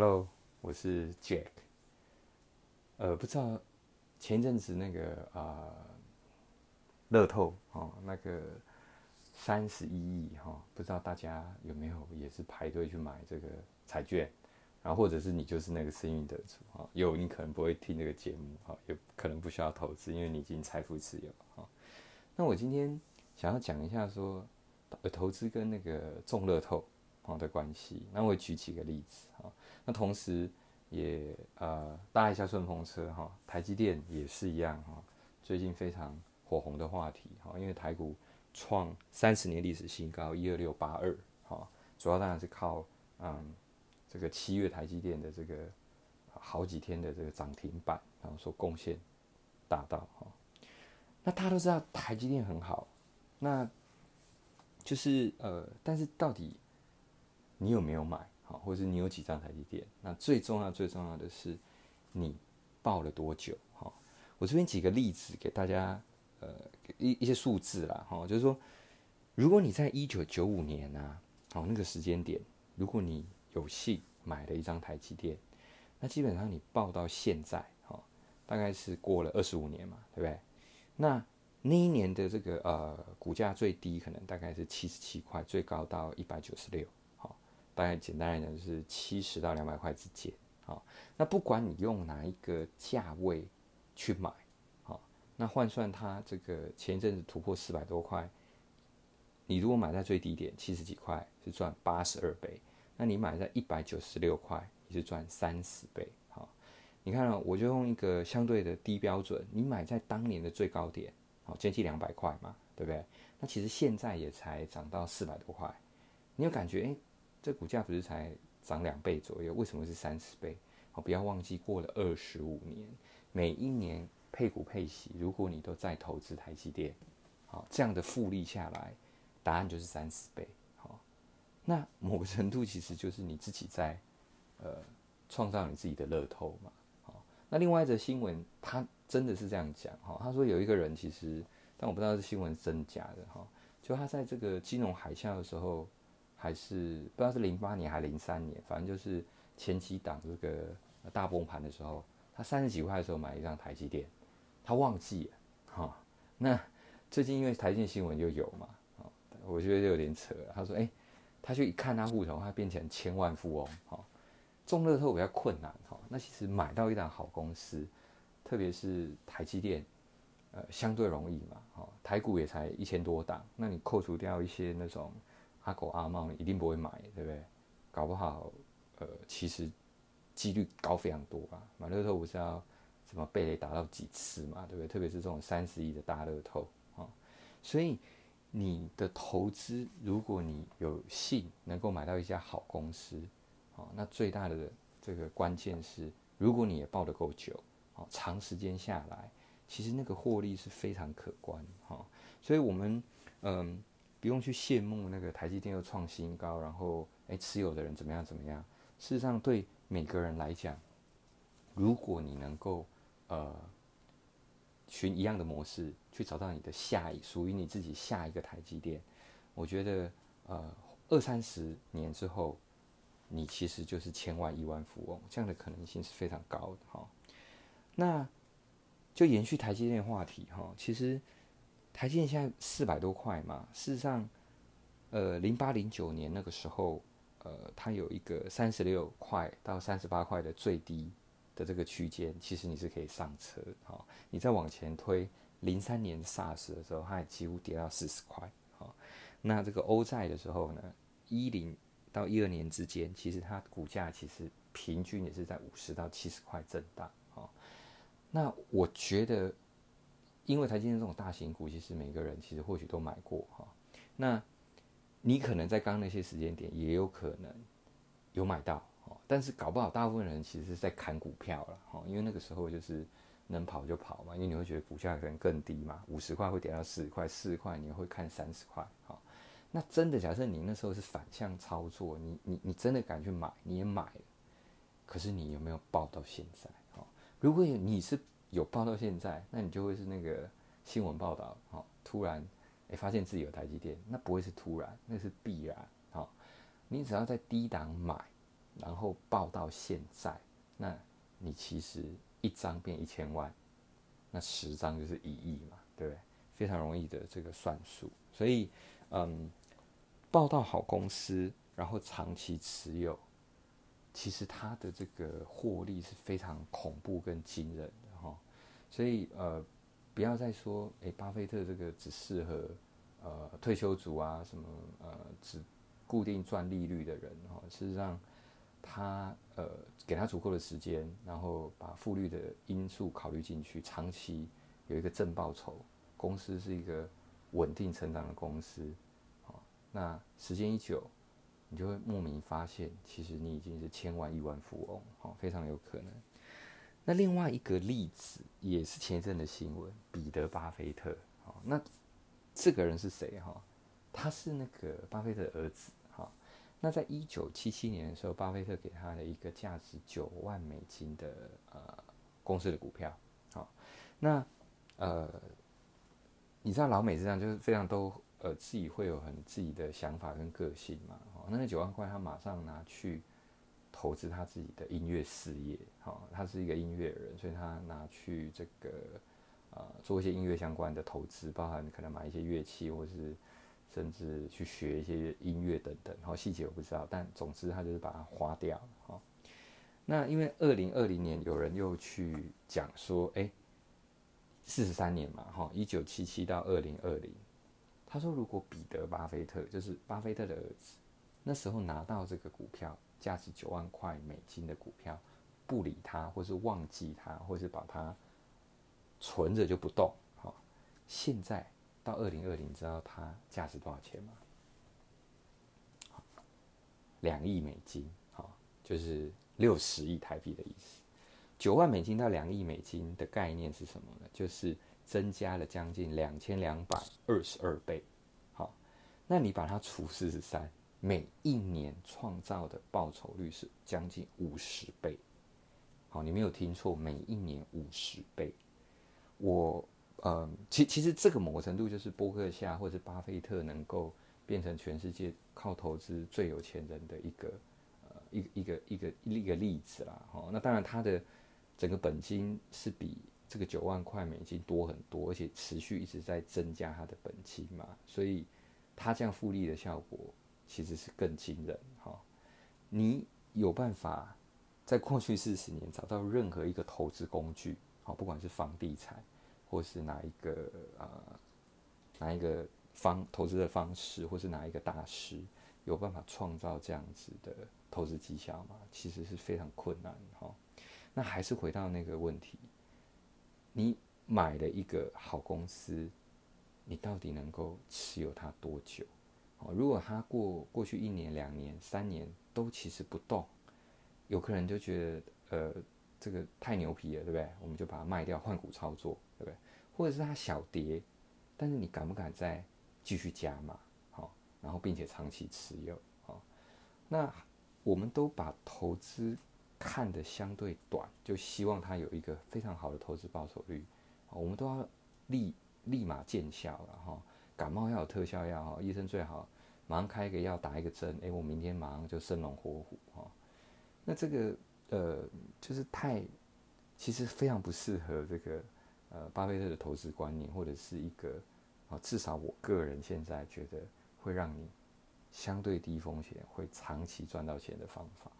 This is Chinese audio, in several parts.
Hello，我是 Jack。呃，不知道前阵子那个啊，乐透哦，那个三十一亿哈，不知道大家有没有也是排队去买这个彩券，然后或者是你就是那个幸运得主哈，有你可能不会听这个节目哈，有可能不需要投资，因为你已经财富自由哈。那我今天想要讲一下说，投资跟那个中乐透。的关系，那我举几个例子哈。那同时也呃搭一下顺风车哈。台积电也是一样哈，最近非常火红的话题哈。因为台股创三十年历史新高一二六八二哈，主要当然是靠嗯这个七月台积电的这个好几天的这个涨停板，然后说贡献大到哈。那大家都知道台积电很好，那就是呃，但是到底？你有没有买？好，或是你有几张台积电？那最重要、最重要的是，你报了多久？哈，我这边举个例子给大家，呃，一一些数字啦，哈，就是说，如果你在一九九五年啊，好那个时间点，如果你有幸买了一张台积电，那基本上你报到现在，哈，大概是过了二十五年嘛，对不对？那那一年的这个呃股价最低可能大概是七十七块，最高到一百九十六。大概简单来讲就是七十到两百块之间，好，那不管你用哪一个价位去买，好，那换算它这个前一阵子突破四百多块，你如果买在最低点七十几块是赚八十二倍，那你买在一百九十六块你是赚三十倍，好，你看啊我就用一个相对的低标准，你买在当年的最高点，好，接近两百块嘛，对不对？那其实现在也才涨到四百多块，你有感觉诶？这股价不是才涨两倍左右，为什么是三十倍？好，不要忘记过了二十五年，每一年配股配息，如果你都在投资台积电，好，这样的复利下来，答案就是三十倍。好，那某个程度其实就是你自己在呃创造你自己的乐透嘛。好，那另外一则新闻，他真的是这样讲哈，他说有一个人其实，但我不知道是新闻真假的哈，就他在这个金融海啸的时候。还是不知道是零八年还是零三年，反正就是前期档这个大崩盘的时候，他三十几块的时候买一张台积电，他忘记了哈。那最近因为台积电新闻就有嘛，啊，我觉得有点扯。他说，哎，他去一看他户头，他变成千万富翁哈。中乐透比较困难哈，那其实买到一档好公司，特别是台积电，呃，相对容易嘛，哈。台股也才一千多档，那你扣除掉一些那种。阿狗阿猫一定不会买，对不对？搞不好，呃，其实几率高非常多吧。买乐透不是要什么被雷打到几次嘛，对不对？特别是这种三十亿的大乐透啊。所以你的投资，如果你有幸能够买到一家好公司，啊，那最大的这个关键是，如果你也抱得够久，啊，长时间下来，其实那个获利是非常可观，哈。所以我们，嗯。不用去羡慕那个台积电又创新高，然后诶持有的人怎么样怎么样？事实上，对每个人来讲，如果你能够呃循一样的模式去找到你的下一属于你自己下一个台积电，我觉得呃二三十年之后，你其实就是千万亿万富翁，这样的可能性是非常高的哈。那就延续台积电话题哈，其实。台积电现在四百多块嘛，事实上，呃，零八零九年那个时候，呃，它有一个三十六块到三十八块的最低的这个区间，其实你是可以上车，好，你再往前推，零三年 SARS 的时候，它也几乎跌到四十块，好，那这个欧债的时候呢，一零到一二年之间，其实它股价其实平均也是在五十到七十块震荡，好，那我觉得。因为台积电这种大型股，其实每个人其实或许都买过哈。那你可能在刚刚那些时间点，也有可能有买到哦。但是搞不好大部分人其实是在砍股票了哈。因为那个时候就是能跑就跑嘛，因为你会觉得股价可能更低嘛，五十块会跌到四十块，四十块你会看三十块哈。那真的假设你那时候是反向操作，你你你真的敢去买，你也买了，可是你有没有报到现在？哈，如果你是。有报到现在，那你就会是那个新闻报道，好，突然哎发现自己有台积电，那不会是突然，那是必然，好，你只要在低档买，然后报到现在，那你其实一张变一千万，那十张就是一亿嘛，对不对？非常容易的这个算术，所以嗯，报到好公司，然后长期持有，其实它的这个获利是非常恐怖跟惊人。所以呃，不要再说诶，巴菲特这个只适合呃退休族啊，什么呃只固定赚利率的人哈。事实上，他呃给他足够的时间，然后把复利的因素考虑进去，长期有一个正报酬。公司是一个稳定成长的公司，好，那时间一久，你就会莫名发现，其实你已经是千万亿万富翁，好，非常有可能。那另外一个例子也是前一阵的新闻，彼得·巴菲特，好，那这个人是谁？哈，他是那个巴菲特的儿子，哈。那在一九七七年的时候，巴菲特给他的一个价值九万美金的呃公司的股票，好，那呃。你知道老美这样就是非常都呃自己会有很自己的想法跟个性嘛，哦，那那九万块他马上拿去投资他自己的音乐事业，好，他是一个音乐人，所以他拿去这个呃做一些音乐相关的投资，包含可能买一些乐器，或是甚至去学一些音乐等等，好细节我不知道，但总之他就是把它花掉了，哈。那因为二零二零年有人又去讲说，哎。四十三年嘛，哈，一九七七到二零二零。他说，如果彼得·巴菲特就是巴菲特的儿子，那时候拿到这个股票，价值九万块美金的股票，不理他，或是忘记他，或是把它存着就不动，哈。现在到二零二零，知道它价值多少钱吗？两亿美金，好，就是六十亿台币的意思。九万美金到两亿美金的概念是什么呢？就是增加了将近两千两百二十二倍。好，那你把它除四十三，每一年创造的报酬率是将近五十倍。好，你没有听错，每一年五十倍。我呃，其其实这个某个程度就是波克夏或者巴菲特能够变成全世界靠投资最有钱人的一个呃一一个一个一个例子啦。好，那当然他的。整个本金是比这个九万块美金多很多，而且持续一直在增加他的本金嘛，所以他这样复利的效果其实是更惊人哈。你有办法在过去四十年找到任何一个投资工具，好，不管是房地产或是哪一个呃哪一个方投资的方式，或是哪一个大师有办法创造这样子的投资绩效吗？其实是非常困难哈。那还是回到那个问题，你买了一个好公司，你到底能够持有它多久？哦，如果它过过去一年、两年、三年都其实不动，有可能就觉得呃这个太牛皮了，对不对？我们就把它卖掉换股操作，对不对？或者是它小跌，但是你敢不敢再继续加码？好，然后并且长期持有，好，那我们都把投资。看的相对短，就希望它有一个非常好的投资报酬率，我们都要立立马见效了哈。感冒要有特效药哈，医生最好马上开一个药打一个针，哎，我明天马上就生龙活虎哈。那这个呃，就是太其实非常不适合这个呃巴菲特的投资观念，或者是一个啊，至少我个人现在觉得会让你相对低风险，会长期赚到钱的方法。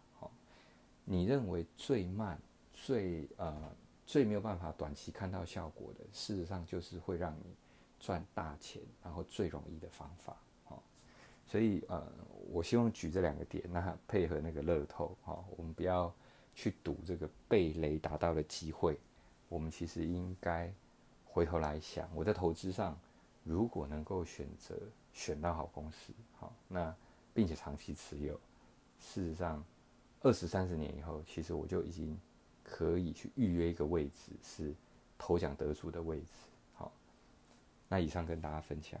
你认为最慢、最呃、最没有办法短期看到效果的，事实上就是会让你赚大钱，然后最容易的方法，哦。所以呃，我希望举这两个点，那配合那个乐透，我们不要去赌这个被雷打到的机会。我们其实应该回头来想，我在投资上如果能够选择选到好公司，好，那并且长期持有，事实上。二十三十年以后，其实我就已经可以去预约一个位置，是头奖得主的位置。那以上跟大家分享。